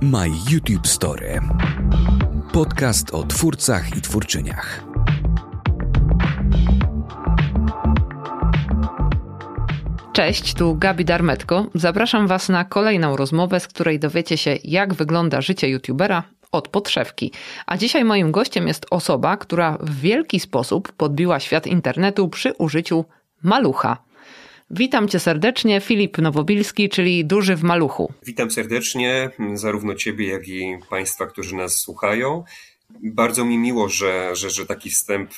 My YouTube Story. Podcast o twórcach i twórczyniach. Cześć, tu Gabi Darmetko. Zapraszam Was na kolejną rozmowę, z której dowiecie się, jak wygląda życie YouTubera od podszewki. A dzisiaj moim gościem jest osoba, która w wielki sposób podbiła świat internetu przy użyciu malucha. Witam cię serdecznie, Filip Nowobilski, czyli Duży w Maluchu. Witam serdecznie, zarówno ciebie, jak i państwa, którzy nas słuchają. Bardzo mi miło, że, że, że taki wstęp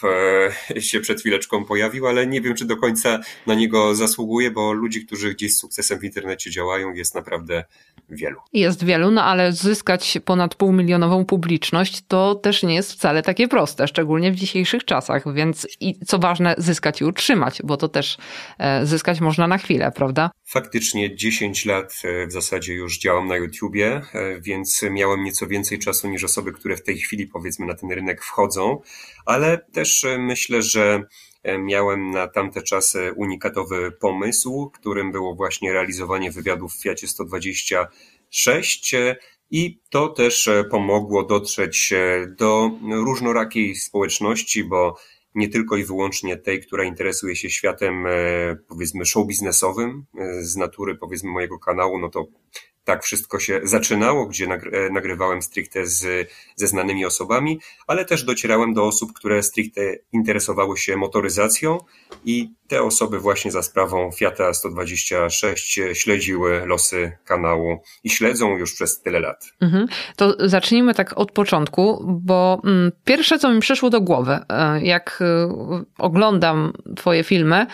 e, się przed chwileczką pojawił, ale nie wiem, czy do końca na niego zasługuje, bo ludzi, którzy gdzieś z sukcesem w internecie działają, jest naprawdę wielu. Jest wielu, no ale zyskać ponad półmilionową publiczność to też nie jest wcale takie proste, szczególnie w dzisiejszych czasach, więc i co ważne, zyskać i utrzymać, bo to też e, zyskać można na chwilę, prawda? Faktycznie 10 lat e, w zasadzie już działam na YouTubie, więc miałem nieco więcej czasu niż osoby, które w tej chwili powiedzmy powiedzmy na ten rynek wchodzą, ale też e, myślę, że e, miałem na tamte czasy unikatowy pomysł, którym było właśnie realizowanie wywiadów w Fiacie 126 e, i to też pomogło dotrzeć do różnorakiej społeczności, bo nie tylko i wyłącznie tej, która interesuje się światem powiedzmy show biznesowym z natury powiedzmy mojego kanału, no to tak wszystko się zaczynało, gdzie e, nagrywałem stricte z, ze znanymi osobami, ale też docierałem do osób, które stricte interesowały się motoryzacją i te osoby właśnie za sprawą Fiata 126 śledziły losy kanału i śledzą już przez tyle lat. Mhm. To zacznijmy tak od początku, bo mm, pierwsze co mi przyszło do głowy, e, jak e, oglądam twoje filmy,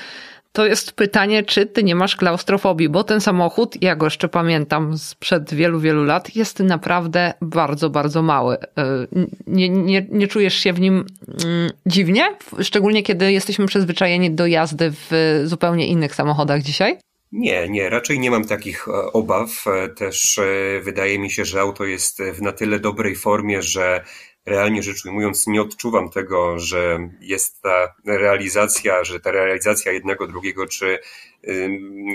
to jest pytanie, czy ty nie masz klaustrofobii, bo ten samochód, ja go jeszcze pamiętam sprzed wielu, wielu lat, jest naprawdę bardzo, bardzo mały. E, nie, nie, nie czujesz się w nim mm, dziwnie? Szczególnie kiedy jesteśmy przyzwyczajeni do jazdy w zupełnie innych samochodach dzisiaj? Nie, nie, raczej nie mam takich e, obaw. E, też wydaje mi się, że auto jest w na tyle dobrej formie, że realnie rzecz ujmując, nie odczuwam tego, że jest ta realizacja, że ta realizacja jednego, drugiego czy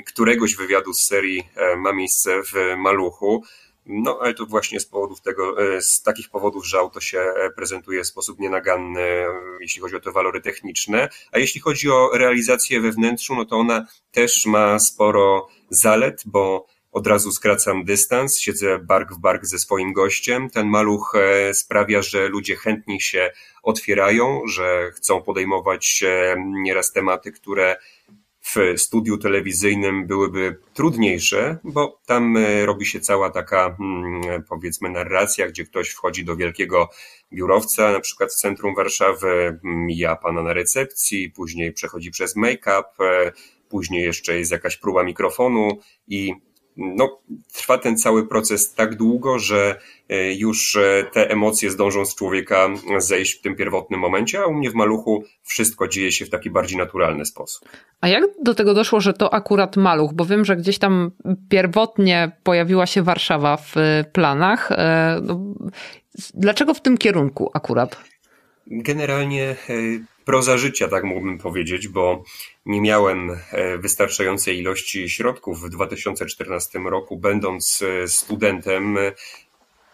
któregoś wywiadu z serii e, ma miejsce w maluchu. No, ale to właśnie z powodów tego, e, z takich powodów, że auto się e, prezentuje w sposób nienaganny, jeśli chodzi o te walory techniczne. A jeśli chodzi o realizację wewnętrzną, no to ona też ma sporo zalet, bo od razu skracam dystans, siedzę bark w bark ze swoim gościem. Ten maluch e, sprawia, że ludzie chętniej się otwierają, że chcą podejmować nieraz tematy, które w studiu telewizyjnym byłyby trudniejsze, bo tam e, robi się cała taka, mm, powiedzmy, narracja, gdzie ktoś wchodzi do wielkiego biurowca, na przykład w centrum Warszawy, mija pana na recepcji, później przechodzi przez make-up, e, później jeszcze jest jakaś próba mikrofonu i no, trwa ten cały proces tak długo, że e, już e, te emocje zdążą z człowieka zejść w tym pierwotnym momencie, a u mnie w maluchu wszystko dzieje się w taki bardziej naturalny sposób. A jak do tego doszło, że to akurat maluch? Bo wiem, że gdzieś tam pierwotnie pojawiła się Warszawa w planach. E, no, dlaczego w tym kierunku akurat? Generalnie proza życia, tak mógłbym powiedzieć, bo nie miałem e, wystarczającej ilości środków w 2014 roku, będąc e, studentem.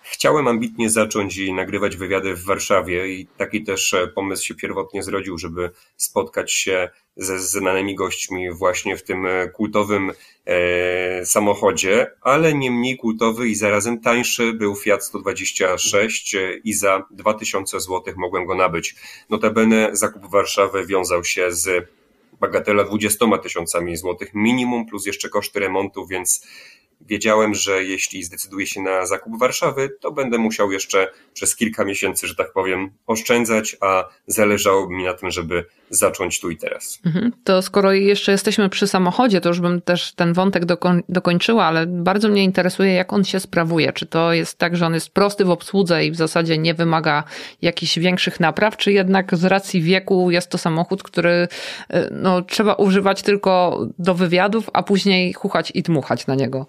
Chciałem ambitnie zacząć i nagrywać wywiady w Warszawie i taki też e, pomysł się pierwotnie zrodził, żeby spotkać się ze znanymi gośćmi właśnie w tym kultowym e, samochodzie, ale nie mniej kultowy i zarazem tańszy był Fiat 126 i za 2000 zł mogłem go nabyć. Notabene zakup Warszawy wiązał się z bagatela 20 tysiącami złotych minimum, plus jeszcze koszty remontu, więc wiedziałem, że jeśli zdecyduję się na zakup Warszawy, to będę musiał jeszcze przez kilka miesięcy, że tak powiem, oszczędzać, a zależało mi na tym, żeby zacząć tu i teraz. Mhm. To skoro jeszcze jesteśmy przy samochodzie, to już bym też ten wątek dokoń, dokończyła, ale bardzo mnie interesuje, jak on się sprawuje. Czy to jest tak, że on jest prosty w obsłudze i w zasadzie nie wymaga jakichś większych napraw, czy jednak z racji wieku jest to samochód, który y, no, trzeba używać tylko do wywiadów, a później chuchać i dmuchać na niego?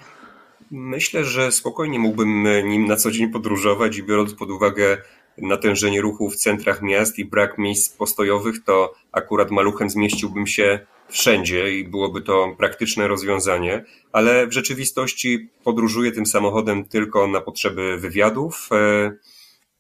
Myślę, że spokojnie mógłbym nim na co dzień podróżować i biorąc pod uwagę natężenie ruchu w centrach miast i brak miejsc postojowych, to akurat maluchem zmieściłbym się wszędzie i byłoby to praktyczne rozwiązanie, ale w rzeczywistości podróżuję tym samochodem tylko na potrzeby wywiadów e,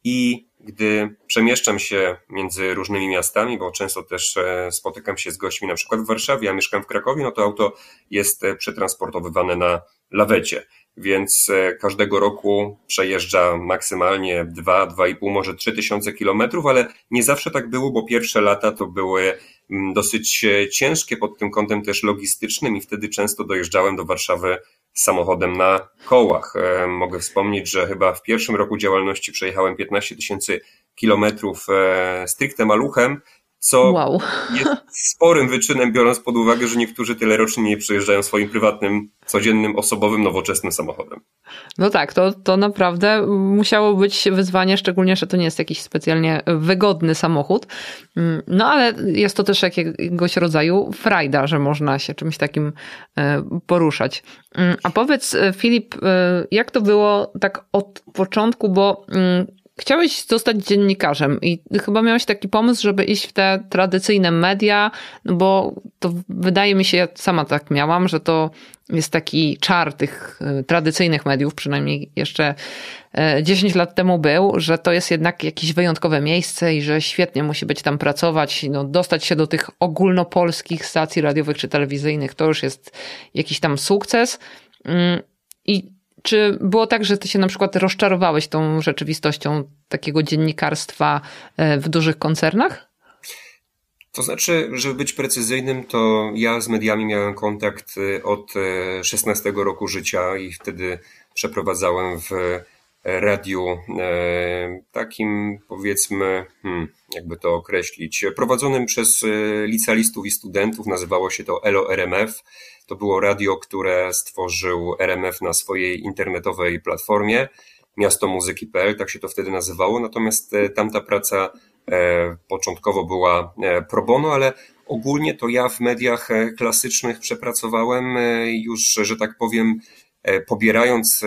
i gdy przemieszczam się między różnymi miastami, bo często też e, spotykam się z gośćmi na przykład w Warszawie, a mieszkam w Krakowie, no to auto jest e, przetransportowywane na lawecie, więc każdego roku przejeżdża maksymalnie 2, 2,5, może 3 tysiące kilometrów, ale nie zawsze tak było, bo pierwsze lata to były Mm, dosyć e, ciężkie pod tym kątem też logistycznym i wtedy często dojeżdżałem do Warszawy samochodem na kołach. E, mogę wspomnieć, że chyba w pierwszym roku działalności przejechałem 15 tysięcy kilometrów e, stricte maluchem, co wow. jest sporym wyczynem, biorąc pod uwagę, że niektórzy tyle rocznie nie przyjeżdżają swoim prywatnym, codziennym, osobowym, nowoczesnym samochodem. No tak, to, to naprawdę musiało być wyzwanie, szczególnie, że to nie jest jakiś specjalnie wygodny samochód. Mm, no ale jest to też jakiegoś rodzaju frajda, że można się czymś takim e, poruszać. Mm, a powiedz, e, Filip, e, jak to było tak od początku, bo mm, chciałeś zostać dziennikarzem i chyba miałeś taki pomysł, żeby iść w te tradycyjne media, no bo to wydaje mi się, ja sama tak miałam, że to jest taki czar tych e, tradycyjnych mediów, przynajmniej jeszcze 10 e, lat temu był, że to jest jednak jakieś wyjątkowe miejsce i że świetnie musi być tam pracować, no, dostać się do tych ogólnopolskich stacji radiowych czy telewizyjnych, to już jest jakiś tam sukces. Mm, I czy było tak, że ty się na przykład rozczarowałeś tą rzeczywistością takiego dziennikarstwa e, w dużych koncernach? To znaczy, żeby być precyzyjnym, to ja z mediami miałem kontakt e, od 16 e, roku życia i wtedy przeprowadzałem w radiu takim powiedzmy, hmm, jakby to określić, prowadzonym przez licealistów i studentów, nazywało się to ELO RMF to było radio, które stworzył RMF na swojej internetowej platformie, Miasto Muzyki.pl, tak się to wtedy nazywało. Natomiast e, tamta praca e, początkowo była e, pro bono, ale ogólnie to ja w mediach klasycznych przepracowałem już, że tak powiem, pobierając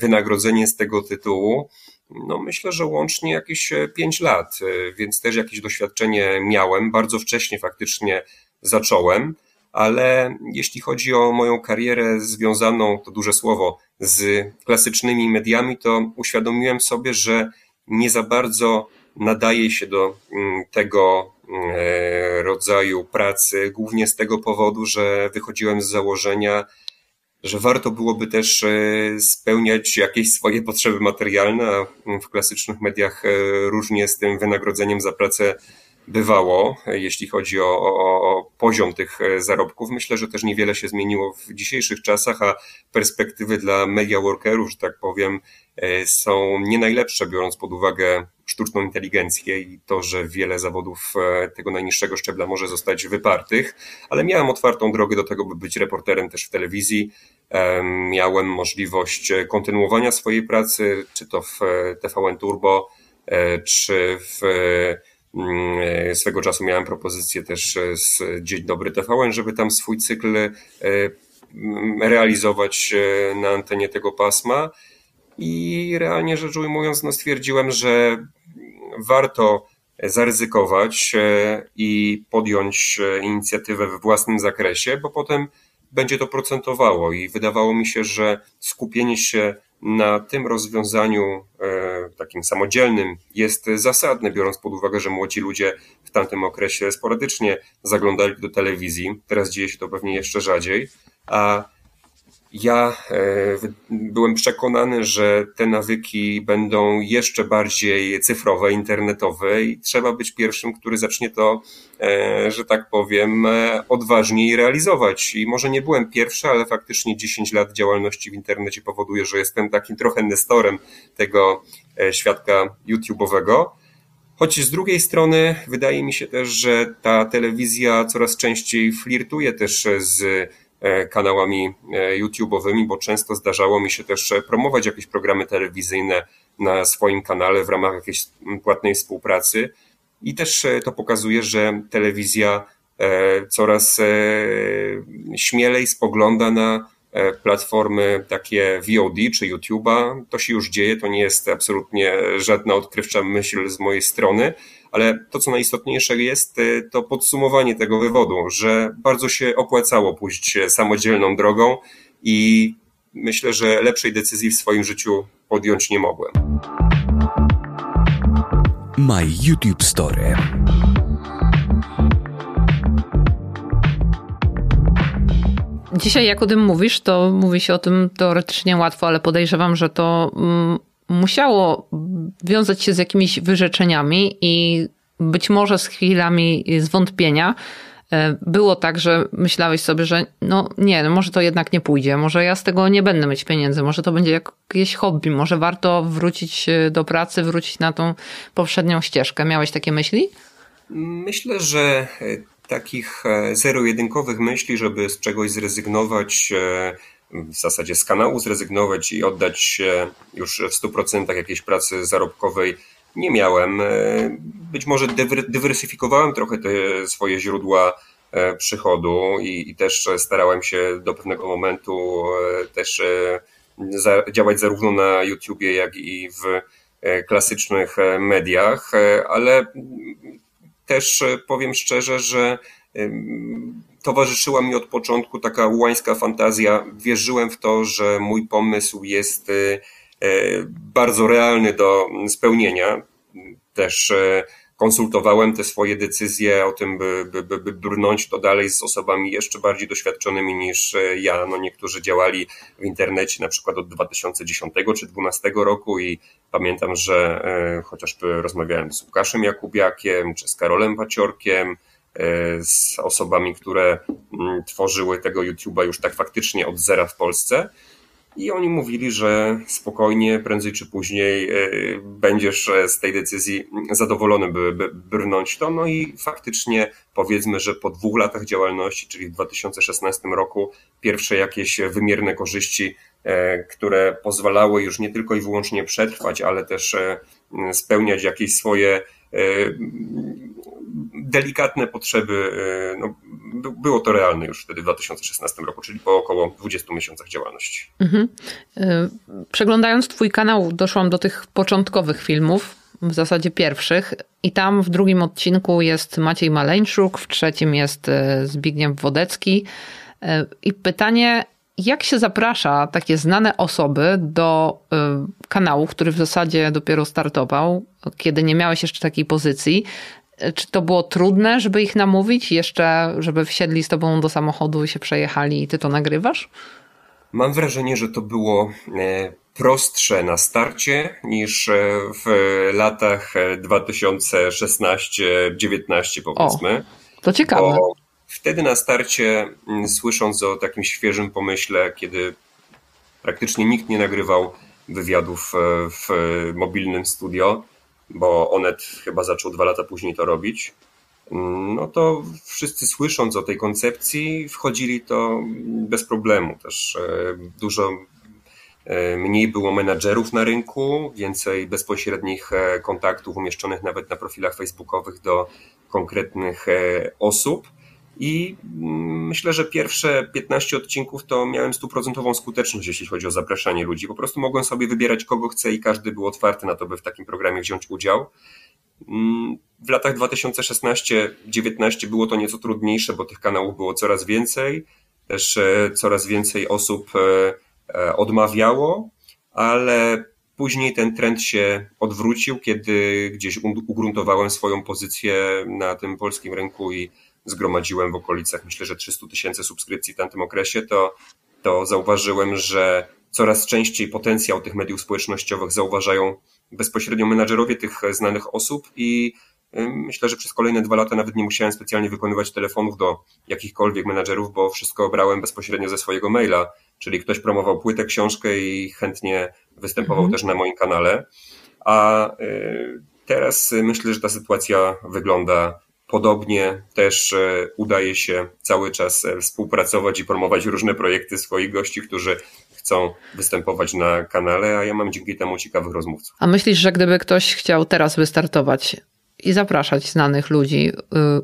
wynagrodzenie z tego tytułu. No myślę, że łącznie jakieś 5 lat, więc też jakieś doświadczenie miałem. Bardzo wcześnie faktycznie zacząłem ale jeśli chodzi o moją karierę związaną, to duże słowo, z klasycznymi mediami, to uświadomiłem sobie, że nie za bardzo nadaje się do mm, tego e, rodzaju pracy, głównie z tego powodu, że wychodziłem z założenia, że warto byłoby też e, spełniać jakieś swoje potrzeby materialne, a w klasycznych mediach e, różnie z tym wynagrodzeniem za pracę bywało, jeśli chodzi o, o, o, poziom tych e, zarobków. Myślę, że też niewiele się zmieniło w dzisiejszych czasach, a perspektywy dla media workerów, że tak powiem, e, są nie najlepsze, biorąc pod uwagę sztuczną inteligencję i to, że wiele zawodów e, tego najniższego szczebla może zostać wypartych, ale miałem otwartą drogę do tego, by być reporterem też w telewizji. Miałem możliwość kontynuowania swojej pracy, czy to w TVN Turbo, czy w Mm, e, swego czasu miałem propozycję też e, z Dzień Dobry TVN, żeby tam swój cykl e, mm, realizować na antenie tego pasma i realnie rzecz ujmując no stwierdziłem, że warto zaryzykować i podjąć inicjatywę we własnym zakresie, bo potem będzie to procentowało i wydawało mi się, że skupienie się na tym rozwiązaniu e, takim samodzielnym jest zasadne, biorąc pod uwagę, że młodzi ludzie w tamtym okresie sporadycznie zaglądali do telewizji. Teraz dzieje się to pewnie jeszcze rzadziej, a ja e, byłem przekonany, że te nawyki będą jeszcze bardziej cyfrowe, internetowe i trzeba być pierwszym, który zacznie to, e, że tak powiem, e, odważniej realizować. I może nie byłem pierwszy, ale faktycznie 10 lat działalności w internecie powoduje, że jestem takim trochę nestorem tego świadka YouTube'owego. Choć z drugiej strony wydaje mi się też, że ta telewizja coraz częściej flirtuje też z kanałami e, YouTube'owymi, bo często zdarzało mi się też e, promować jakieś programy telewizyjne na swoim kanale w ramach jakiejś płatnej współpracy. I też to pokazuje, że telewizja coraz śmielej spogląda na platformy takie VOD czy YouTube'a. To się już dzieje, to nie jest absolutnie żadna odkrywcza myśl z mojej strony, ale to, co najistotniejsze jest, to podsumowanie tego wywodu, że bardzo się opłacało pójść samodzielną drogą i myślę, że lepszej decyzji w swoim życiu podjąć nie mogłem. My YouTube Story. Dzisiaj, jak o tym mówisz, to mówi się o tym teoretycznie łatwo, ale podejrzewam, że to mm, musiało wiązać się z jakimiś wyrzeczeniami i być może z chwilami zwątpienia. E, było tak, że myślałeś sobie, że no nie, no może to jednak nie pójdzie, może ja z tego nie będę mieć pieniędzy, może to będzie jakieś hobby, może warto wrócić do pracy, wrócić na tą poprzednią ścieżkę. Miałeś takie myśli? Myślę, że takich e, zero-jedynkowych myśli, żeby z czegoś zrezygnować, e, w zasadzie z kanału zrezygnować i oddać się już w 100% jakiejś pracy zarobkowej nie miałem. E, być może dywersyfikowałem trochę te swoje źródła przychodu i, i też starałem się do pewnego momentu też działać zarówno na YouTubie, jak i w klasycznych mediach, ale też e, powiem szczerze, że towarzyszyła mi od początku taka łańska fantazja. Wierzyłem w to, że mój pomysł jest e, e, bardzo realny do spełnienia. Też konsultowałem te swoje decyzje o tym, by, by, by, by brnąć to dalej z osobami jeszcze bardziej doświadczonymi niż ja. No niektórzy działali w internecie na przykład od 2010 czy 2012 roku i pamiętam, że e, chociażby rozmawiałem z Łukaszem Jakubiakiem czy z Karolem Paciorkiem, e, z osobami, które mm, tworzyły tego YouTube'a już tak faktycznie od zera w Polsce i oni mówili, że spokojnie, prędzej czy później e, będziesz e, z tej decyzji zadowolony, by, brnąć to. No i faktycznie powiedzmy, że po dwóch latach działalności, czyli w 2016 roku, pierwsze jakieś wymierne korzyści, e, które pozwalały już nie tylko i wyłącznie przetrwać, ale też spełniać jakieś swoje delikatne potrzeby, e, no, było to realne już wtedy w 2016 roku, czyli po około 20 miesiącach działalności. Mhm. E, przeglądając Twój kanał, doszłam do tych początkowych filmów, w zasadzie pierwszych, i tam w drugim odcinku jest Maciej Maleńczuk, w trzecim jest e, Zbigniew Wodecki. I pytanie, jak się zaprasza takie znane osoby do kanału, który w zasadzie dopiero startował, kiedy nie miałeś jeszcze takiej pozycji? Czy to było trudne, żeby ich namówić jeszcze, żeby wsiedli z tobą do samochodu i się przejechali i ty to nagrywasz? Mam wrażenie, że to było e, prostsze na starcie niż e, w latach 2016-19 powiedzmy. O, to ciekawe. Bo wtedy na starcie, słysząc o takim świeżym pomyśle, kiedy praktycznie nikt nie nagrywał wywiadów e, w mobilnym studio, bo Onet chyba zaczął dwa lata później to robić, no to wszyscy słysząc o tej koncepcji wchodzili to bez problemu. Też e, dużo e, mniej było menadżerów na rynku, więcej bezpośrednich kontaktów umieszczonych nawet na profilach facebookowych do konkretnych osób. I mm, myślę, że pierwsze 15 odcinków to miałem stuprocentową skuteczność, jeśli chodzi o zapraszanie ludzi. Po prostu mogłem sobie wybierać, kogo chcę, i każdy był otwarty na to, by w takim programie wziąć udział. Mm, w latach 2016-19 było to nieco trudniejsze, bo tych kanałów było coraz więcej, też e, coraz więcej osób e, e, odmawiało, ale później ten trend się odwrócił, kiedy gdzieś ugruntowałem swoją pozycję na tym polskim rynku i zgromadziłem w okolicach, myślę, że 300 tysięcy subskrypcji w tamtym okresie, to, to zauważyłem, że coraz częściej potencjał tych mediów społecznościowych zauważają bezpośrednio menadżerowie tych znanych osób i myślę, że przez kolejne dwa lata nawet nie musiałem specjalnie wykonywać telefonów do jakichkolwiek menadżerów, bo wszystko brałem bezpośrednio ze swojego maila, czyli ktoś promował płytę, książkę i chętnie występował mhm. też na moim kanale. A y, teraz myślę, że ta sytuacja wygląda Podobnie też e, udaje się cały czas e, współpracować i promować różne projekty swoich gości, którzy chcą występować na kanale, a ja mam dzięki temu ciekawych rozmówców. A myślisz, że gdyby ktoś chciał teraz wystartować i zapraszać znanych ludzi, y,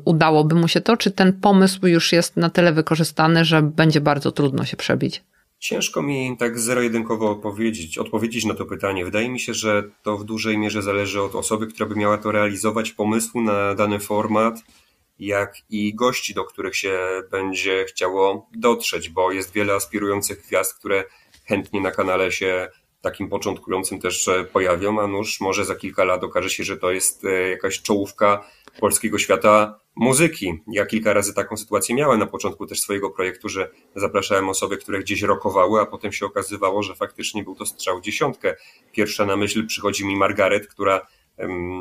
udałoby mu się to, czy ten pomysł już jest na tyle wykorzystany, że będzie bardzo trudno się przebić? Ciężko mi tak zero-jedynkowo odpowiedzieć, odpowiedzieć na to pytanie. Wydaje mi się, że to w dużej mierze zależy od osoby, która by miała to realizować, pomysłu na dany format, jak i gości, do których się będzie chciało dotrzeć, bo jest wiele aspirujących gwiazd, które chętnie na kanale się takim początkującym też pojawią, a nuż może za kilka lat okaże się, że to jest e, jakaś czołówka polskiego świata muzyki. Ja kilka razy taką sytuację miałem na początku też swojego projektu, że zapraszałem osoby, które gdzieś rokowały, a potem się okazywało, że faktycznie był to strzał dziesiątkę. Pierwsza na myśl przychodzi mi Margaret, która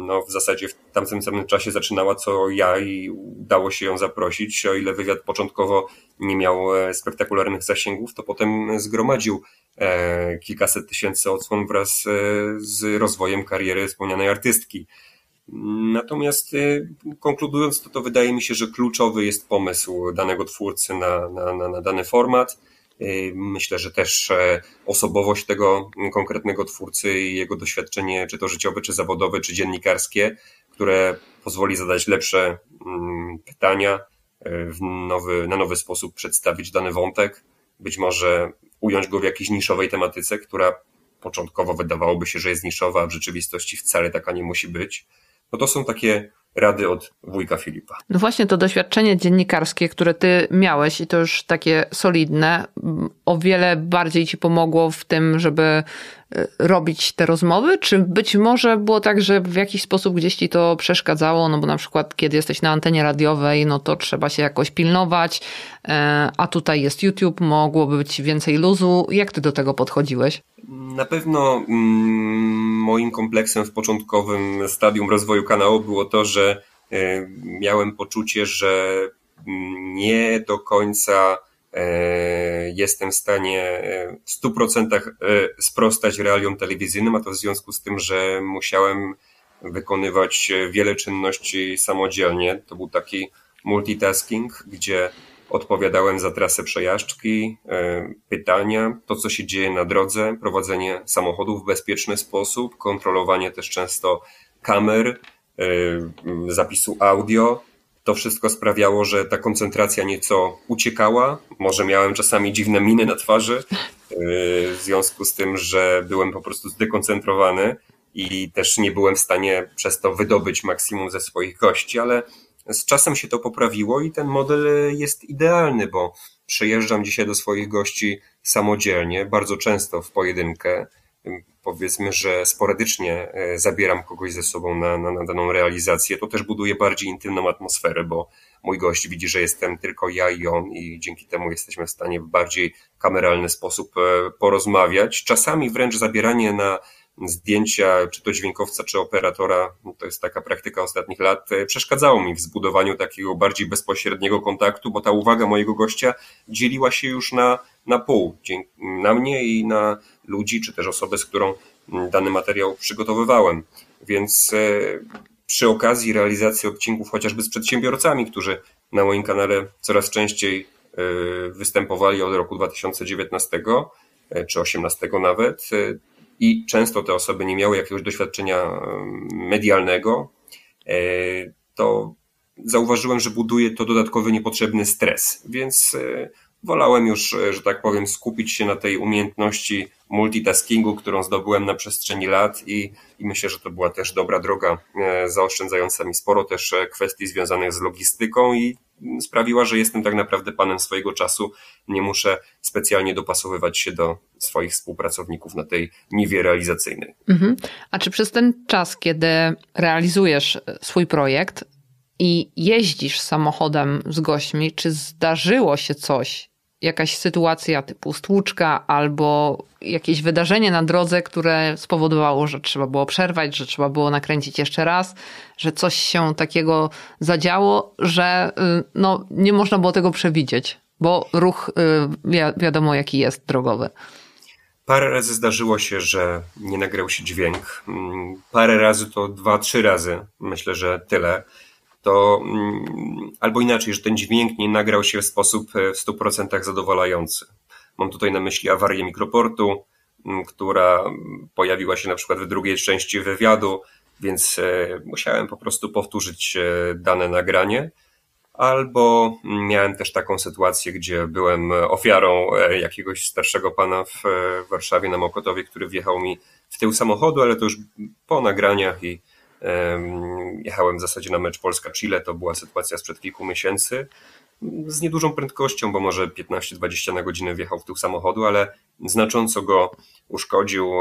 no, w zasadzie w tamtym samym czasie zaczynała co ja i udało się ją zaprosić. O ile wywiad początkowo nie miał e, spektakularnych zasięgów, to potem zgromadził e, kilkaset tysięcy odsłon wraz e, z rozwojem kariery wspomnianej artystki. Natomiast konkludując to, to wydaje mi się, że kluczowy jest pomysł danego twórcy na, na, na, na dany format Y, myślę, że też e, osobowość tego konkretnego twórcy i jego doświadczenie, czy to życiowe, czy zawodowe, czy dziennikarskie, które pozwoli zadać lepsze mm, pytania, e, nowy, na nowy sposób przedstawić dany wątek, być może ująć go w jakiejś niszowej tematyce, która początkowo wydawałoby się, że jest niszowa, a w rzeczywistości wcale taka nie musi być. No to są takie rady od wujka Filipa. No właśnie to doświadczenie dziennikarskie, które ty miałeś i to już takie solidne, o wiele bardziej ci pomogło w tym, żeby e, robić te rozmowy? Czy być może było tak, że w jakiś sposób gdzieś ci to przeszkadzało? No bo na przykład, kiedy jesteś na antenie radiowej, no to trzeba się jakoś pilnować, e, a tutaj jest YouTube, mogłoby być więcej luzu. Jak ty do tego podchodziłeś? Na pewno mm, moim kompleksem w początkowym stadium rozwoju kanału było to, że miałem poczucie, że nie do końca e, jestem w stanie e, w 100% sprostać realiom telewizyjnym, a to w związku z tym, że musiałem wykonywać wiele czynności samodzielnie. To był taki multitasking, gdzie Odpowiadałem za trasę przejażdżki, e, pytania, to co się dzieje na drodze, prowadzenie samochodu w bezpieczny sposób, kontrolowanie też często kamer, e, zapisu audio. To wszystko sprawiało, że ta koncentracja nieco uciekała. Może miałem czasami dziwne miny na twarzy, e, w związku z tym, że byłem po prostu zdekoncentrowany i też nie byłem w stanie przez to wydobyć maksimum ze swoich gości, ale z czasem się to poprawiło i ten model jest idealny, bo przyjeżdżam dzisiaj do swoich gości samodzielnie, bardzo często w pojedynkę. Powiedzmy, że sporadycznie e, zabieram kogoś ze sobą na, na, na daną realizację. To też buduje bardziej intymną atmosferę, bo mój gość widzi, że jestem tylko ja i on, i dzięki temu jesteśmy w stanie w bardziej kameralny sposób e, porozmawiać. Czasami wręcz zabieranie na zdjęcia, czy to dźwiękowca, czy operatora, no to jest taka praktyka ostatnich lat, e, przeszkadzało mi w zbudowaniu takiego bardziej bezpośredniego kontaktu, bo ta uwaga mojego gościa dzieliła się już na, na pół, na mnie i na ludzi, czy też osobę, z którą dany materiał przygotowywałem. Więc e, przy okazji realizacji odcinków chociażby z przedsiębiorcami, którzy na moim kanale coraz częściej e, występowali od roku 2019 czy 2018 nawet, i często te osoby nie miały jakiegoś doświadczenia medialnego, e, to zauważyłem, że buduje to dodatkowy niepotrzebny stres, więc e, wolałem już, e, że tak powiem, skupić się na tej umiejętności multitaskingu, którą zdobyłem na przestrzeni lat i, i myślę, że to była też dobra droga, zaoszczędzająca mi sporo też kwestii związanych z logistyką i sprawiła, że jestem tak naprawdę panem swojego czasu. Nie muszę specjalnie dopasowywać się do swoich współpracowników na tej niwie realizacyjnej. Mhm. A czy przez ten czas, kiedy realizujesz swój projekt i jeździsz samochodem z gośćmi, czy zdarzyło się coś, jakaś sytuacja typu stłuczka albo jakieś wydarzenie na drodze, które spowodowało, że trzeba było przerwać, że trzeba było nakręcić jeszcze raz, że coś się takiego zadziało, że y, no, nie można było tego przewidzieć, bo ruch y, wi wiadomo jaki jest drogowy. Parę razy zdarzyło się, że nie nagrał się dźwięk. Mm, parę razy to dwa, trzy razy. Myślę, że tyle to mm, albo inaczej, że ten dźwięk nie nagrał się w sposób e, w 100% zadowalający. Mam tutaj na myśli awarię mikroportu, mm, która pojawiła się na przykład w drugiej części wywiadu, więc e, musiałem po prostu powtórzyć e, dane nagranie. albo miałem też taką sytuację, gdzie byłem ofiarą jakiegoś starszego pana w Warszawie na Mokotowie, który wjechał mi w tył samochodu, ale to już po nagraniach i jechałem w zasadzie na mecz Polska-Chile, to była sytuacja sprzed kilku miesięcy z niedużą prędkością, bo może 15-20 na godzinę wjechał w tył samochodu, ale znacząco go uszkodził.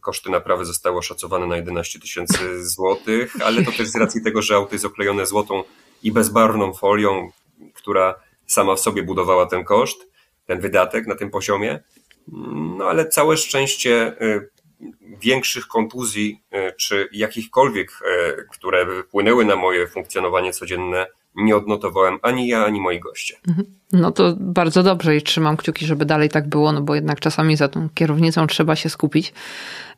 Koszty naprawy zostały oszacowane na 11 tysięcy złotych, ale to też z racji tego, że auto jest oklejone złotą i bezbarwną folią, która sama w sobie budowała ten koszt, ten wydatek na tym poziomie. No ale całe szczęście y, większych kontuzji y, czy jakichkolwiek, y, które wpłynęły na moje funkcjonowanie codzienne, nie odnotowałem ani ja, ani moi goście. Mhm. No to bardzo dobrze i trzymam kciuki, żeby dalej tak było, no bo jednak czasami za tą kierownicą trzeba się skupić.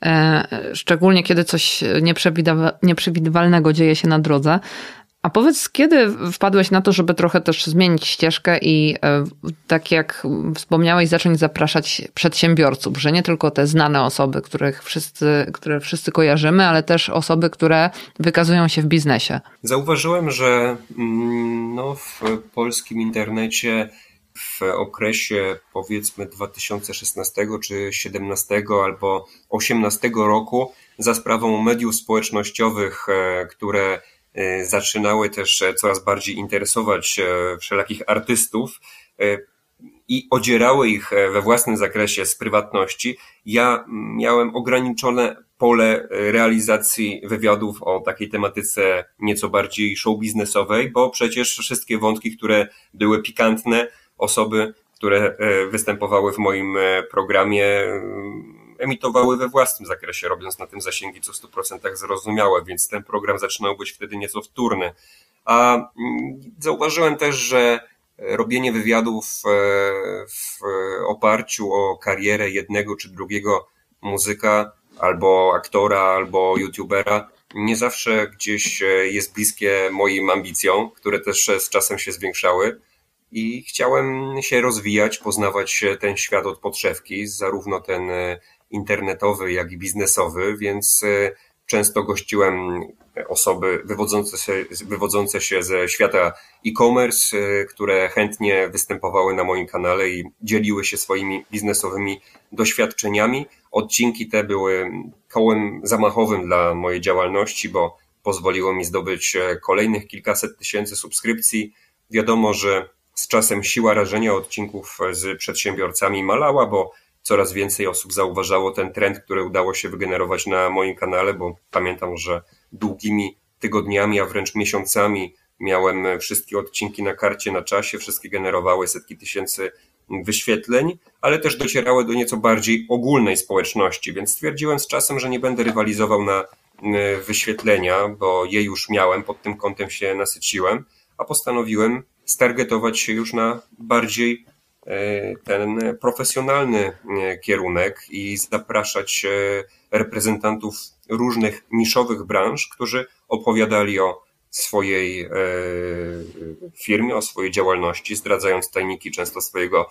E, szczególnie kiedy coś nieprzewidywalnego dzieje się na drodze. A powiedz, kiedy wpadłeś na to, żeby trochę też zmienić ścieżkę i e, tak jak wspomniałeś, zacząć zapraszać przedsiębiorców, że nie tylko te znane osoby, których wszyscy, które wszyscy kojarzymy, ale też osoby, które wykazują się w biznesie? Zauważyłem, że mm, no, w polskim internecie w okresie powiedzmy 2016 czy 2017 albo 2018 roku za sprawą mediów społecznościowych, e, które zaczynały też e, coraz bardziej interesować e, wszelakich artystów i odzierały ich we własnym zakresie z prywatności. Ja miałem ograniczone pole realizacji wywiadów o takiej tematyce nieco bardziej show biznesowej, bo przecież wszystkie wątki, które były pikantne, osoby, które występowały w moim programie, emitowały we własnym zakresie, robiąc na tym zasięgi co w 100% zrozumiałe, więc ten program zaczynał być wtedy nieco wtórny. A mm, zauważyłem też, że robienie wywiadów e, w oparciu o karierę jednego czy drugiego muzyka, albo aktora, albo youtubera, nie zawsze gdzieś e, jest bliskie moim ambicjom, które też z czasem się zwiększały. I chciałem się rozwijać, poznawać ten świat od podszewki, zarówno ten e, internetowy, jak i biznesowy, więc e, często gościłem osoby wywodzące się, wywodzące się ze świata e-commerce, e, które chętnie występowały na moim kanale i dzieliły się swoimi biznesowymi doświadczeniami. Odcinki te były kołem zamachowym dla mojej działalności, bo pozwoliło mi zdobyć e, kolejnych kilkaset tysięcy subskrypcji. Wiadomo, że z czasem siła rażenia odcinków z przedsiębiorcami malała, bo coraz więcej osób zauważało ten trend, który udało się wygenerować na moim kanale, bo pamiętam, że długimi tygodniami, a wręcz miesiącami miałem wszystkie odcinki na karcie na czasie, wszystkie generowały setki tysięcy wyświetleń, ale też docierały do nieco bardziej ogólnej społeczności, więc stwierdziłem z czasem, że nie będę rywalizował na wyświetlenia, bo je już miałem, pod tym kątem się nasyciłem, a postanowiłem stargetować się już na bardziej ten profesjonalny e, kierunek i zapraszać e, reprezentantów różnych niszowych branż, którzy opowiadali o swojej firmie, o swojej działalności, zdradzając tajniki często swojego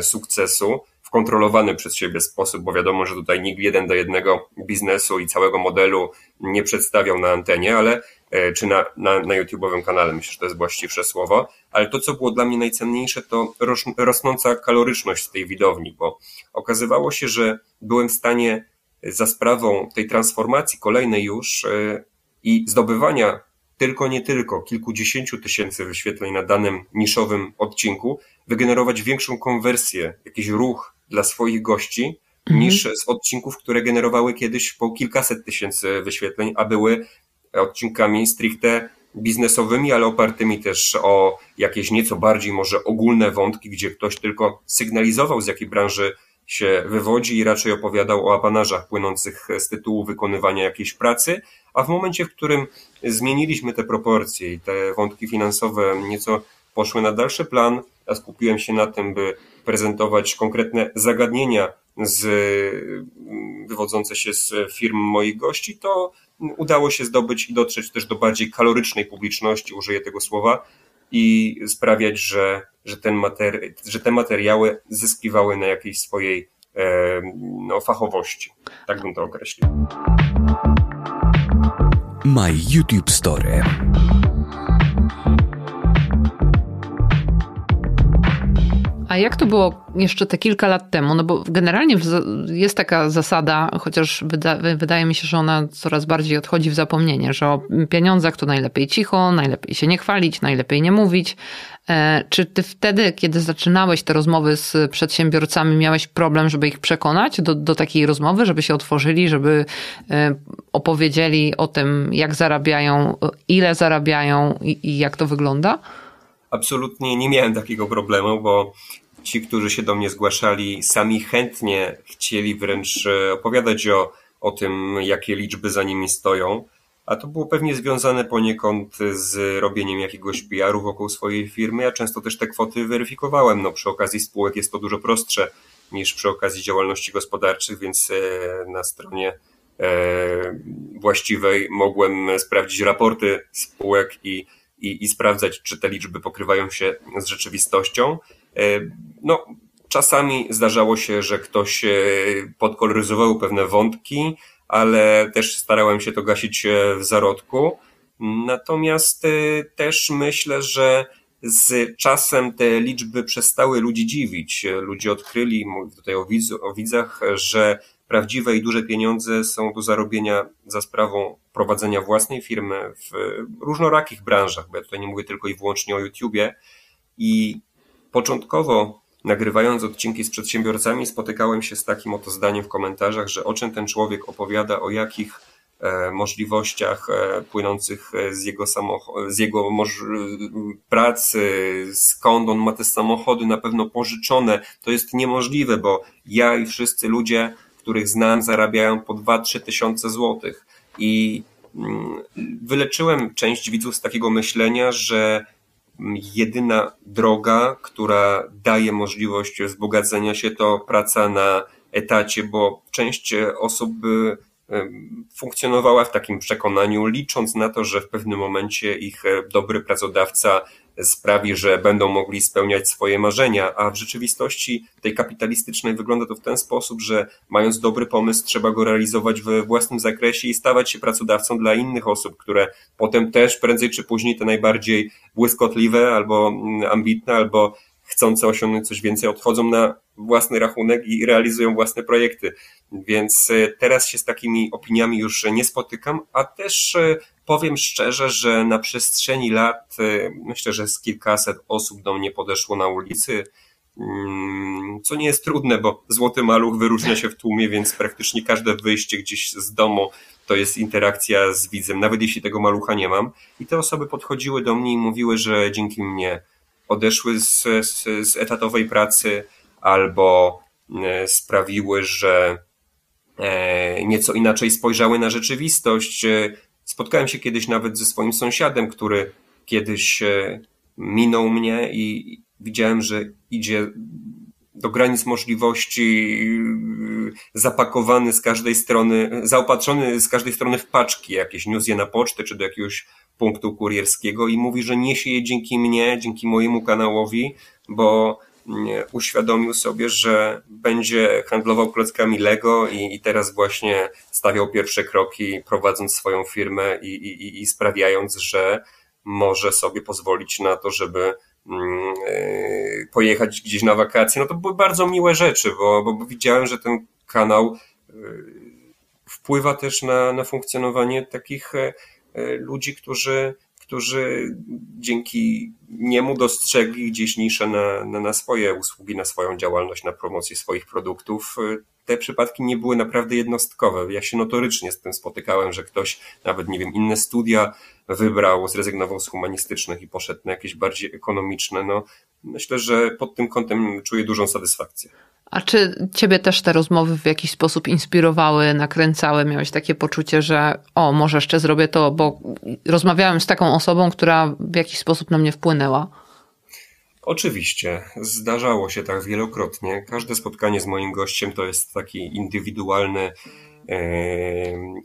sukcesu w kontrolowany przez siebie sposób, bo wiadomo, że tutaj nikt jeden do jednego biznesu i całego modelu nie przedstawiał na antenie, ale E, czy na, na, na YouTube'owym kanale, myślę, że to jest właściwsze słowo, ale to, co było dla mnie najcenniejsze, to rosnąca kaloryczność tej widowni, bo okazywało się, że byłem w stanie za sprawą tej transformacji kolejnej już e, i zdobywania tylko nie tylko kilkudziesięciu tysięcy wyświetleń na danym niszowym odcinku, wygenerować większą konwersję, jakiś ruch dla swoich gości, mhm. niż z odcinków, które generowały kiedyś po kilkaset tysięcy wyświetleń, a były odcinkami stricte biznesowymi, ale opartymi też o jakieś nieco bardziej może ogólne wątki, gdzie ktoś tylko sygnalizował z jakiej branży się wywodzi i raczej opowiadał o apanarzach płynących z tytułu wykonywania jakiejś pracy, a w momencie, w którym zmieniliśmy te proporcje i te wątki finansowe nieco poszły na dalszy plan, a skupiłem się na tym, by prezentować konkretne zagadnienia z, wywodzące się z firm moich gości, to udało się zdobyć i dotrzeć też do bardziej kalorycznej publiczności, użyję tego słowa, i sprawiać, że, że, ten że te materiały zyskiwały na jakiejś swojej e, no, fachowości. Tak bym to określił. My YouTube Story. Jak to było jeszcze te kilka lat temu? No bo generalnie jest taka zasada, chociaż wyda, wydaje mi się, że ona coraz bardziej odchodzi w zapomnienie, że o pieniądzach to najlepiej cicho, najlepiej się nie chwalić, najlepiej nie mówić. E, czy ty wtedy, kiedy zaczynałeś te rozmowy z przedsiębiorcami, miałeś problem, żeby ich przekonać do, do takiej rozmowy, żeby się otworzyli, żeby e, opowiedzieli o tym, jak zarabiają, ile zarabiają i, i jak to wygląda? absolutnie nie miałem takiego problemu, bo ci, którzy się do mnie zgłaszali, sami chętnie chcieli wręcz e, opowiadać o, o tym, jakie liczby za nimi stoją. A to było pewnie związane poniekąd z robieniem jakiegoś PR-u wokół swojej firmy. Ja często też te kwoty weryfikowałem. No, przy okazji spółek jest to dużo prostsze niż przy okazji działalności gospodarczych, więc e, na stronie e, właściwej mogłem sprawdzić raporty spółek i i, i sprawdzać, czy te liczby pokrywają się z rzeczywistością. E, no, czasami zdarzało się, że ktoś e, podkoloryzował pewne wątki, ale też starałem się to gasić e, w zarodku. Natomiast też myślę, że z czasem te liczby przestały ludzi dziwić. Ludzie odkryli, mówię tutaj o, widz, o widzach, że prawdziwe i duże pieniądze są do zarobienia za sprawą prowadzenia własnej firmy w różnorakich branżach, bo ja tutaj nie mówię tylko i wyłącznie o YouTubie. I początkowo nagrywając odcinki z przedsiębiorcami spotykałem się z takim oto zdaniem w komentarzach, że o czym ten człowiek opowiada, o jakich e, możliwościach e, płynących z jego, samoch- z jego pracy, skąd on ma te samochody na pewno pożyczone. To jest niemożliwe, bo ja i wszyscy ludzie których znam, zarabiają po 2-3 tysiące złotych. I mm, wyleczyłem część widzów z takiego myślenia, że jedyna droga, która daje możliwość wzbogacenia się, to praca na etacie, bo część osób funkcjonowała w takim przekonaniu, licząc na to, że w pewnym momencie ich e, dobry pracodawca sprawi, że będą mogli spełniać swoje marzenia, a w rzeczywistości tej kapitalistycznej wygląda to w ten sposób, że mając dobry pomysł, trzeba go realizować we własnym zakresie i stawać się pracodawcą dla innych osób, które potem też prędzej czy później te najbardziej błyskotliwe albo mm, ambitne, albo chcące osiągnąć coś więcej, odchodzą na własny rachunek i realizują własne projekty. Więc e, teraz się z takimi opiniami już nie spotykam, a też e, powiem szczerze, że na przestrzeni lat e, myślę, że z kilkaset osób do mnie podeszło na ulicy, mm, co nie jest trudne, bo złoty maluch wyróżnia się w tłumie, więc praktycznie każde wyjście gdzieś z domu to jest interakcja z widzem, nawet jeśli tego malucha nie mam. I te osoby podchodziły do mnie i mówiły, że dzięki mnie odeszły z, z, z etatowej pracy albo e, sprawiły, że e, nieco inaczej spojrzały na rzeczywistość. E, spotkałem się kiedyś nawet ze swoim sąsiadem, który kiedyś minął mnie i widziałem, że idzie do granic możliwości zapakowany z każdej strony, zaopatrzony z każdej strony w paczki, jakieś niósł je na pocztę czy do jakiegoś punktu kurierskiego i mówi, że niesie je dzięki mnie, dzięki mojemu kanałowi, bo uświadomił sobie, że będzie handlował klockami Lego i, i teraz właśnie stawiał pierwsze kroki, prowadząc swoją firmę i, i, i sprawiając, że może sobie pozwolić na to, żeby mm, e, pojechać gdzieś na wakacje. No to były bardzo miłe rzeczy, bo, bo widziałem, że ten kanał e, wpływa też na, na funkcjonowanie takich e, E, ludzi, którzy, którzy dzięki niemu dostrzegli gdzieś niszę na, na, na swoje usługi, na swoją działalność, na promocję swoich produktów. Te przypadki nie były naprawdę jednostkowe. Ja się notorycznie z tym spotykałem, że ktoś nawet, nie wiem, inne studia wybrał, zrezygnował z humanistycznych i poszedł na jakieś bardziej ekonomiczne. No, myślę, że pod tym kątem czuję dużą satysfakcję. A czy ciebie też te rozmowy w jakiś sposób inspirowały, nakręcały? Miałeś takie poczucie, że o, może jeszcze zrobię to, bo rozmawiałem z taką osobą, która w jakiś sposób na mnie wpłynęła? Oczywiście, zdarzało się tak wielokrotnie. Każde spotkanie z moim gościem to jest taki indywidualny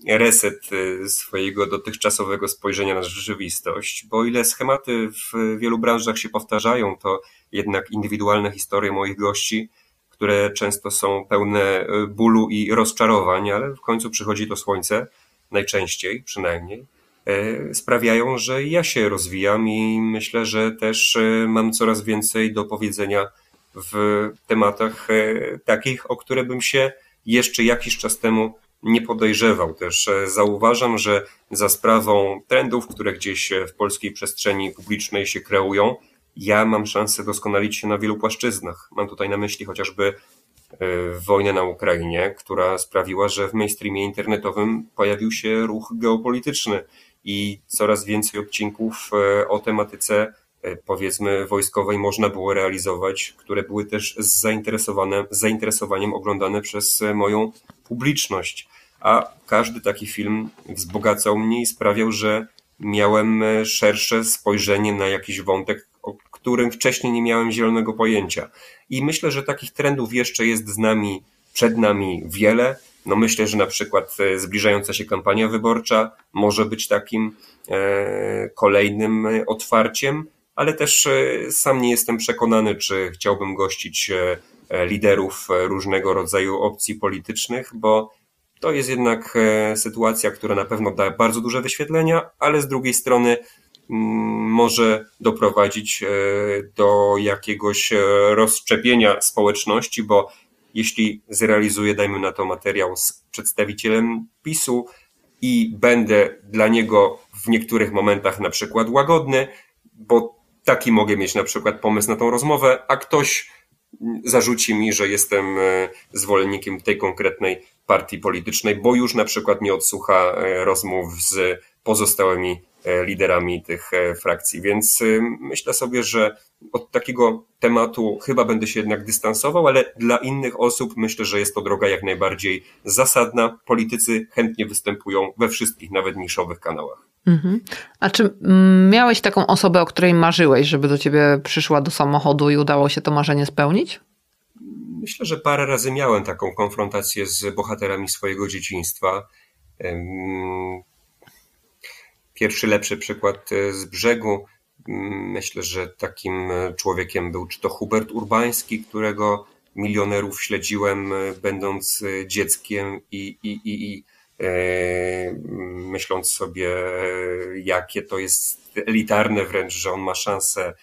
reset e, swojego dotychczasowego spojrzenia na rzeczywistość, bo ile schematy w wielu branżach się powtarzają, to jednak indywidualne historie moich gości które często są pełne e, bólu i rozczarowań, ale w końcu przychodzi to słońce, najczęściej przynajmniej, e, sprawiają, że ja się rozwijam i myślę, że też e, mam coraz więcej do powiedzenia w tematach takich, o które bym się jeszcze jakiś czas temu nie podejrzewał. Też zauważam, że za sprawą trendów, które gdzieś w polskiej przestrzeni publicznej się kreują, ja mam szansę doskonalić się na wielu płaszczyznach. Mam tutaj na myśli chociażby e, wojnę na Ukrainie, która sprawiła, że w mainstreamie internetowym pojawił się ruch geopolityczny i coraz więcej odcinków e, o tematyce e, powiedzmy wojskowej można było realizować, które były też zainteresowane, z zainteresowaniem oglądane przez moją publiczność. A każdy taki film wzbogacał mnie i sprawiał, że miałem szersze spojrzenie na jakiś wątek, którym wcześniej nie miałem zielonego pojęcia. I myślę, że takich trendów jeszcze jest z nami, przed nami wiele. No myślę, że na przykład e, zbliżająca się kampania wyborcza może być takim e, kolejnym otwarciem, ale też e, sam nie jestem przekonany, czy chciałbym gościć liderów różnego rodzaju opcji politycznych, bo to jest jednak sytuacja, która na pewno da bardzo duże wyświetlenia, ale z drugiej strony może doprowadzić e, do jakiegoś e, rozszczepienia społeczności, bo jeśli zrealizuję, dajmy na to materiał z przedstawicielem PiSu i będę dla niego w niektórych momentach na przykład łagodny, bo taki mogę mieć na przykład pomysł na tą rozmowę, a ktoś zarzuci mi, że jestem e, zwolennikiem tej konkretnej partii politycznej, bo już na przykład nie odsłucha rozmów z pozostałymi liderami tych e, frakcji. Więc y, myślę sobie, że od takiego tematu chyba będę się jednak dystansował, ale dla innych osób myślę, że jest to droga jak najbardziej zasadna. Politycy chętnie występują we wszystkich, nawet niszowych kanałach. Mhm. A czy mm, miałeś taką osobę, o której marzyłeś, żeby do ciebie przyszła do samochodu i udało się to marzenie spełnić? Myślę, że parę razy miałem taką konfrontację z bohaterami swojego dzieciństwa. Pierwszy lepszy przykład e, z brzegu. Mm, myślę, że takim e, człowiekiem był czy to Hubert Urbański, którego milionerów śledziłem e, będąc dzieckiem i, i, i, i myśląc sobie, jakie to jest elitarne wręcz, że on ma szansę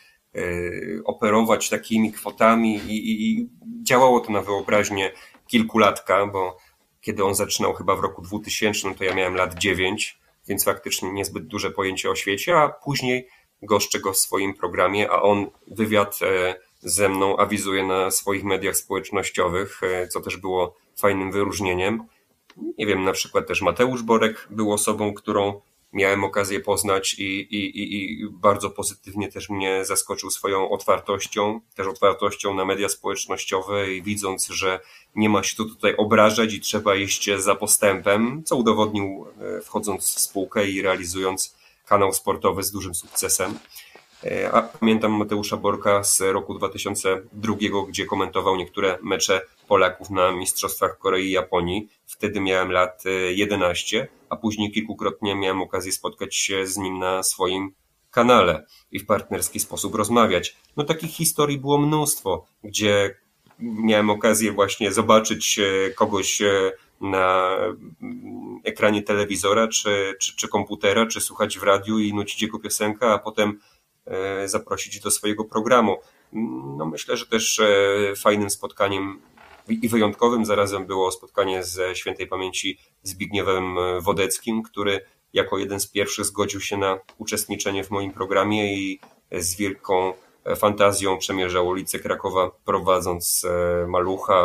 operować takimi kwotami i, i działało to na wyobraźnię kilkulatka, bo kiedy on zaczynał chyba w roku 2000, to ja miałem lat 9 więc faktycznie niezbyt duże pojęcie o świecie, a później goszczę go w swoim programie, a on wywiad e, ze mną awizuje na swoich mediach społecznościowych, e, co też było fajnym wyróżnieniem. Nie wiem, na przykład też Mateusz Borek był osobą, którą miałem okazję poznać i, i, i, i bardzo pozytywnie też mnie zaskoczył swoją otwartością, też otwartością na media społecznościowe i widząc, że nie ma się tu tutaj obrażać i trzeba iść za postępem, co udowodnił e, wchodząc w spółkę i realizując kanał sportowy z dużym sukcesem. E, a pamiętam Mateusza Borka z roku 2002, gdzie komentował niektóre mecze Polaków na Mistrzostwach Korei i Japonii. Wtedy miałem lat 11, e, a później kilkukrotnie miałem okazję spotkać się z nim na swoim kanale i w partnerski sposób rozmawiać. No takich historii było mnóstwo, gdzie miałem okazję właśnie zobaczyć e, kogoś na mm, ekranie telewizora, czy, czy, czy komputera, czy słuchać w radiu i nucić jego piosenkę, a potem E, zaprosić do swojego programu. No myślę, że też e, fajnym spotkaniem i wyjątkowym zarazem było spotkanie ze świętej pamięci Zbigniewem Wodeckim, który jako jeden z pierwszych zgodził się na uczestniczenie w moim programie i z wielką fantazją przemierzał ulicę Krakowa, prowadząc e, malucha,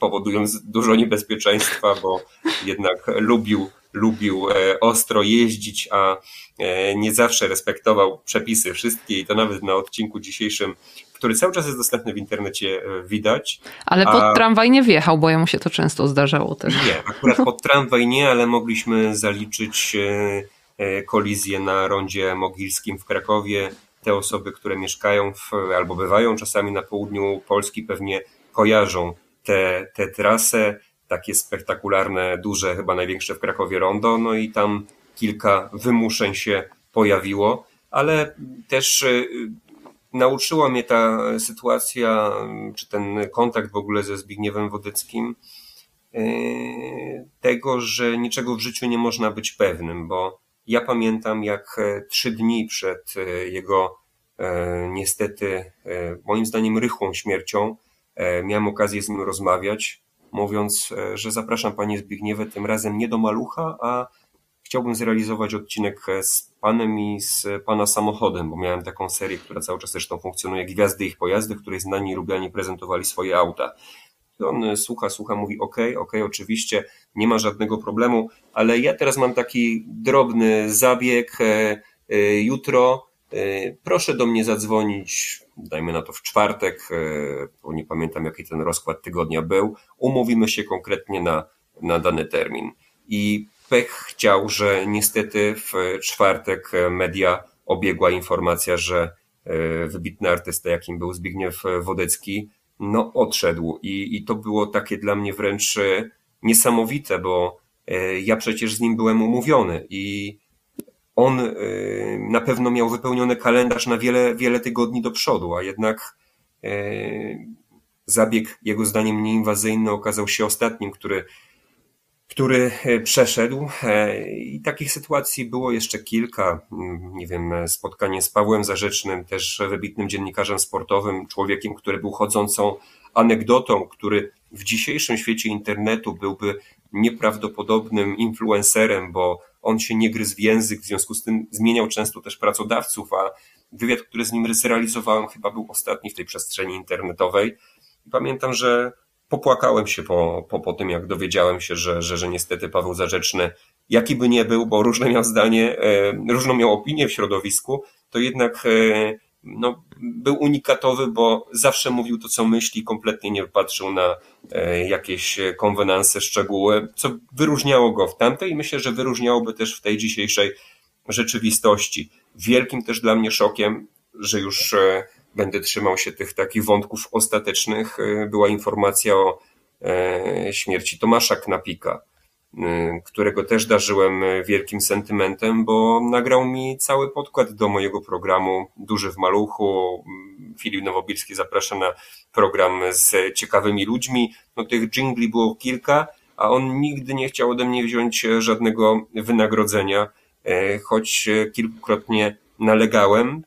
powodując dużo niebezpieczeństwa, bo jednak lubił lubił e, ostro jeździć, a e, nie zawsze respektował przepisy wszystkie i to nawet na odcinku dzisiejszym, który cały czas jest dostępny w internecie, e, widać. Ale pod a... tramwaj nie wjechał, bo jemu się to często zdarzało też. Nie, akurat pod tramwaj nie, ale mogliśmy zaliczyć kolizję na rondzie mogilskim w Krakowie. Te osoby, które mieszkają w, albo bywają czasami na południu Polski pewnie kojarzą tę trasę takie spektakularne, duże, chyba największe w Krakowie rondo, no i tam kilka wymuszeń się pojawiło, ale też y, nauczyła mnie ta sytuacja, czy ten kontakt w ogóle ze Zbigniewem Wodeckim, y, tego, że niczego w życiu nie można być pewnym, bo ja pamiętam, jak e, trzy dni przed e, jego e, niestety, moim zdaniem, rychłą śmiercią, miałem okazję z nim rozmawiać, mówiąc, że zapraszam panie Zbigniewę tym razem nie do malucha, a chciałbym zrealizować odcinek z panem i z pana samochodem, bo miałem taką serię, która cały czas zresztą funkcjonuje, Gwiazdy ich pojazdy, w której znani lubiani prezentowali swoje auta. I on słucha, słucha, mówi ok, ok, oczywiście, nie ma żadnego problemu, ale ja teraz mam taki drobny zabieg, e, e, jutro e, proszę do mnie zadzwonić, dajmy na to w czwartek, bo nie pamiętam jaki ten rozkład tygodnia był, umówimy się konkretnie na, na dany termin. I pech chciał, że niestety w czwartek media obiegła informacja, że wybitny artysta, jakim był Zbigniew Wodecki, no odszedł i, i to było takie dla mnie wręcz e, niesamowite, bo e, ja przecież z nim byłem umówiony i on e, na pewno miał wypełniony kalendarz na wiele, wiele tygodni do przodu, a jednak zabieg jego zdaniem nieinwazyjny okazał się ostatnim, który który e, przeszedł. E, I takich sytuacji było jeszcze kilka. Mm, nie wiem, spotkanie z Pawłem Zarzecznym, też wybitnym dziennikarzem sportowym, człowiekiem, który był chodzącą anegdotą, który w dzisiejszym świecie internetu byłby nieprawdopodobnym influencerem, bo on się nie gryzł w język, w związku z tym zmieniał często też pracodawców, a wywiad, który z nim zrealizowałem, chyba był ostatni w tej przestrzeni internetowej. Pamiętam, że popłakałem się po, po, po tym, jak dowiedziałem się, że, że, że niestety Paweł Zarzeczny, jaki by nie był, bo różne miał zdanie, e, różną miał opinię w środowisku, to jednak e, no, był unikatowy, bo zawsze mówił to, co myśli, kompletnie nie patrzył na e, jakieś konwenanse, szczegóły, co wyróżniało go w tamtej i myślę, że wyróżniałoby też w tej dzisiejszej rzeczywistości. Wielkim też dla mnie szokiem, że już będę trzymał się tych takich wątków ostatecznych, e, była informacja o e, śmierci Tomasza Knapika, e, którego też darzyłem wielkim sentymentem, bo nagrał mi cały podkład do mojego programu Duży w Maluchu. Filip Nowobilski zaprasza na program z ciekawymi ludźmi. No tych dżingli było kilka, a on nigdy nie chciał ode mnie wziąć żadnego wynagrodzenia, choć kilkukrotnie nalegałem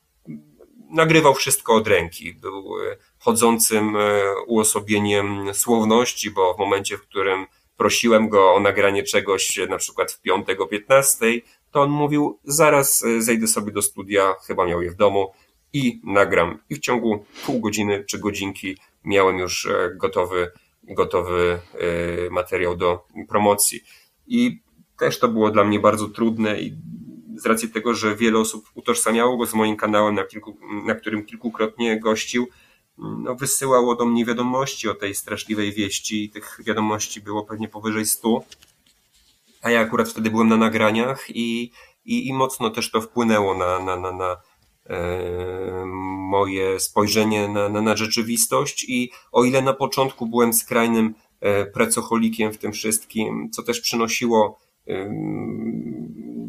nagrywał wszystko od ręki. Był e, chodzącym e, uosobieniem słowności, bo w momencie, w którym prosiłem go o nagranie czegoś, na przykład w piątek o 15, to on mówił, zaraz e, zejdę sobie do studia, chyba miał je w domu i nagram. I w ciągu pół godziny czy godzinki miałem już gotowy, gotowy materiał do promocji. I też to było dla mnie bardzo trudne i z racji tego, że wiele osób utożsamiało go z moim kanałem, na, kilku, na którym kilkukrotnie gościł, no, wysyłało do mnie wiadomości o tej straszliwej wieści i tych wiadomości było pewnie powyżej stu. A ja akurat wtedy byłem na nagraniach i, i, i mocno też to wpłynęło na, na, na, na e, moje spojrzenie na, na, na rzeczywistość i o ile na początku byłem skrajnym e, pracocholikiem w tym wszystkim, co też przynosiło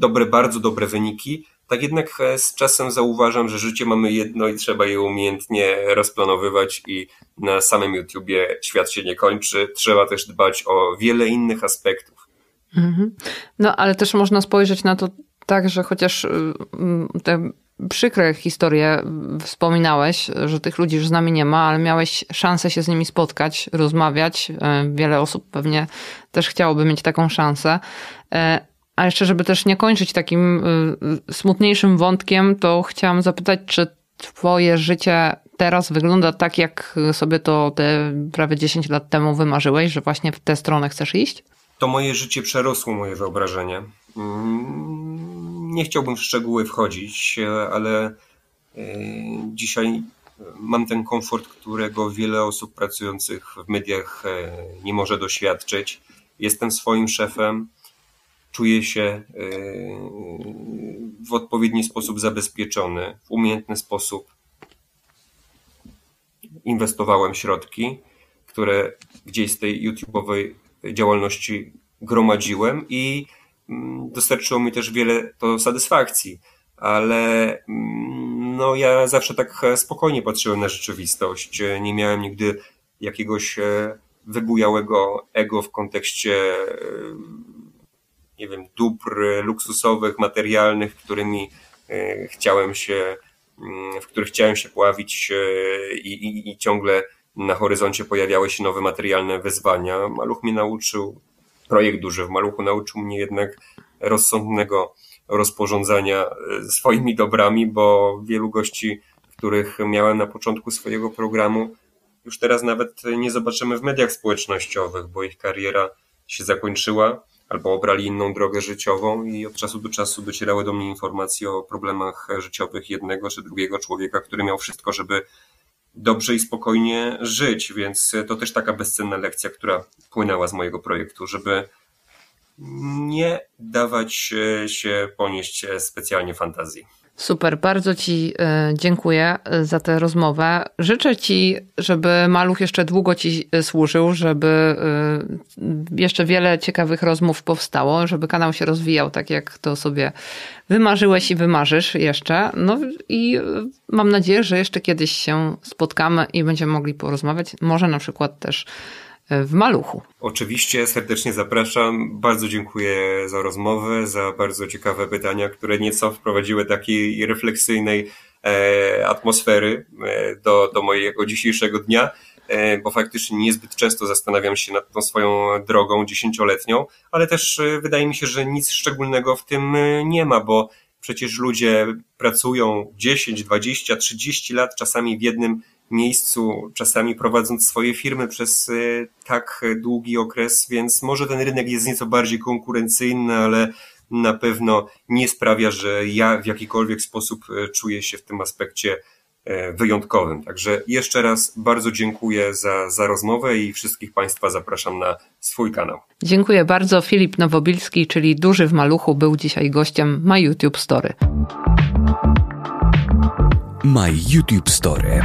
dobre, bardzo dobre wyniki, tak jednak e, z czasem zauważam, że życie mamy jedno i trzeba je umiejętnie rozplanowywać i na samym YouTubie świat się nie kończy. Trzeba też dbać o wiele innych aspektów. Mhm. No, ale też można spojrzeć na to tak, że chociaż y, te przykre historie wspominałeś, że tych ludzi już z nami nie ma, ale miałeś szansę się z nimi spotkać, rozmawiać. E, wiele osób pewnie też chciałoby mieć taką szansę. A jeszcze, żeby też nie kończyć takim y, smutniejszym wątkiem, to chciałam zapytać, czy Twoje życie teraz wygląda tak, jak sobie to te prawie 10 lat temu wymarzyłeś, że właśnie w tę stronę chcesz iść? To moje życie przerosło moje wyobrażenie. Mm, nie chciałbym w szczegóły wchodzić, ale e, dzisiaj mam ten komfort, którego wiele osób pracujących w mediach nie może doświadczyć. Jestem swoim szefem, czuję się e, w odpowiedni sposób zabezpieczony, w umiejętny sposób inwestowałem środki, które gdzieś z tej YouTube'owej działalności gromadziłem i Mm, dostarczyło mi też wiele to satysfakcji, ale mm, no ja zawsze tak spokojnie patrzyłem na rzeczywistość. Nie miałem nigdy jakiegoś e, wybujałego ego w kontekście e, nie wiem, dóbr luksusowych, materialnych, którymi e, chciałem się, mm, w których chciałem się pławić i, i, i ciągle na horyzoncie pojawiały się nowe materialne wyzwania. Maluch mnie nauczył, projekt duży w Maluchu nauczył mnie jednak rozsądnego rozporządzania e, swoimi dobrami, bo wielu gości, których miałem na początku swojego programu, już teraz nawet nie zobaczymy w mediach społecznościowych, bo ich kariera się zakończyła albo obrali inną drogę życiową i od czasu do czasu docierały do mnie informacje o problemach życiowych jednego czy drugiego człowieka, który miał wszystko, żeby dobrze i spokojnie żyć, więc to też taka bezcenna lekcja, która płynęła z mojego projektu, żeby nie dawać się ponieść specjalnie fantazji. Super, bardzo Ci e, dziękuję e, za tę rozmowę. Życzę Ci, żeby maluch jeszcze długo Ci e, służył, żeby jeszcze wiele ciekawych rozmów powstało, żeby kanał się rozwijał tak, jak to sobie wymarzyłeś i wymarzysz jeszcze. No i mam nadzieję, że jeszcze kiedyś się spotkamy i będziemy mogli porozmawiać. Może na przykład też w maluchu. Oczywiście serdecznie zapraszam. Bardzo dziękuję za rozmowę, za bardzo ciekawe pytania, które nieco wprowadziły takiej refleksyjnej e, atmosfery e, do, do mojego dzisiejszego dnia, e, bo faktycznie niezbyt często zastanawiam się nad tą swoją drogą dziesięcioletnią, ale też wydaje mi się, że nic szczególnego w tym nie ma, bo przecież ludzie pracują 10, 20, 30 lat czasami w jednym miejscu, czasami prowadząc swoje firmy przez y, tak długi okres, więc może ten rynek jest nieco bardziej konkurencyjny, ale na pewno nie sprawia, że ja w jakikolwiek sposób y, czuję się w tym aspekcie y, wyjątkowym. Także jeszcze raz bardzo dziękuję za, za rozmowę i wszystkich Państwa zapraszam na swój kanał. Dziękuję bardzo. Filip Nowobilski, czyli Duży w Maluchu, był dzisiaj gościem My YouTube Story. My YouTube Story.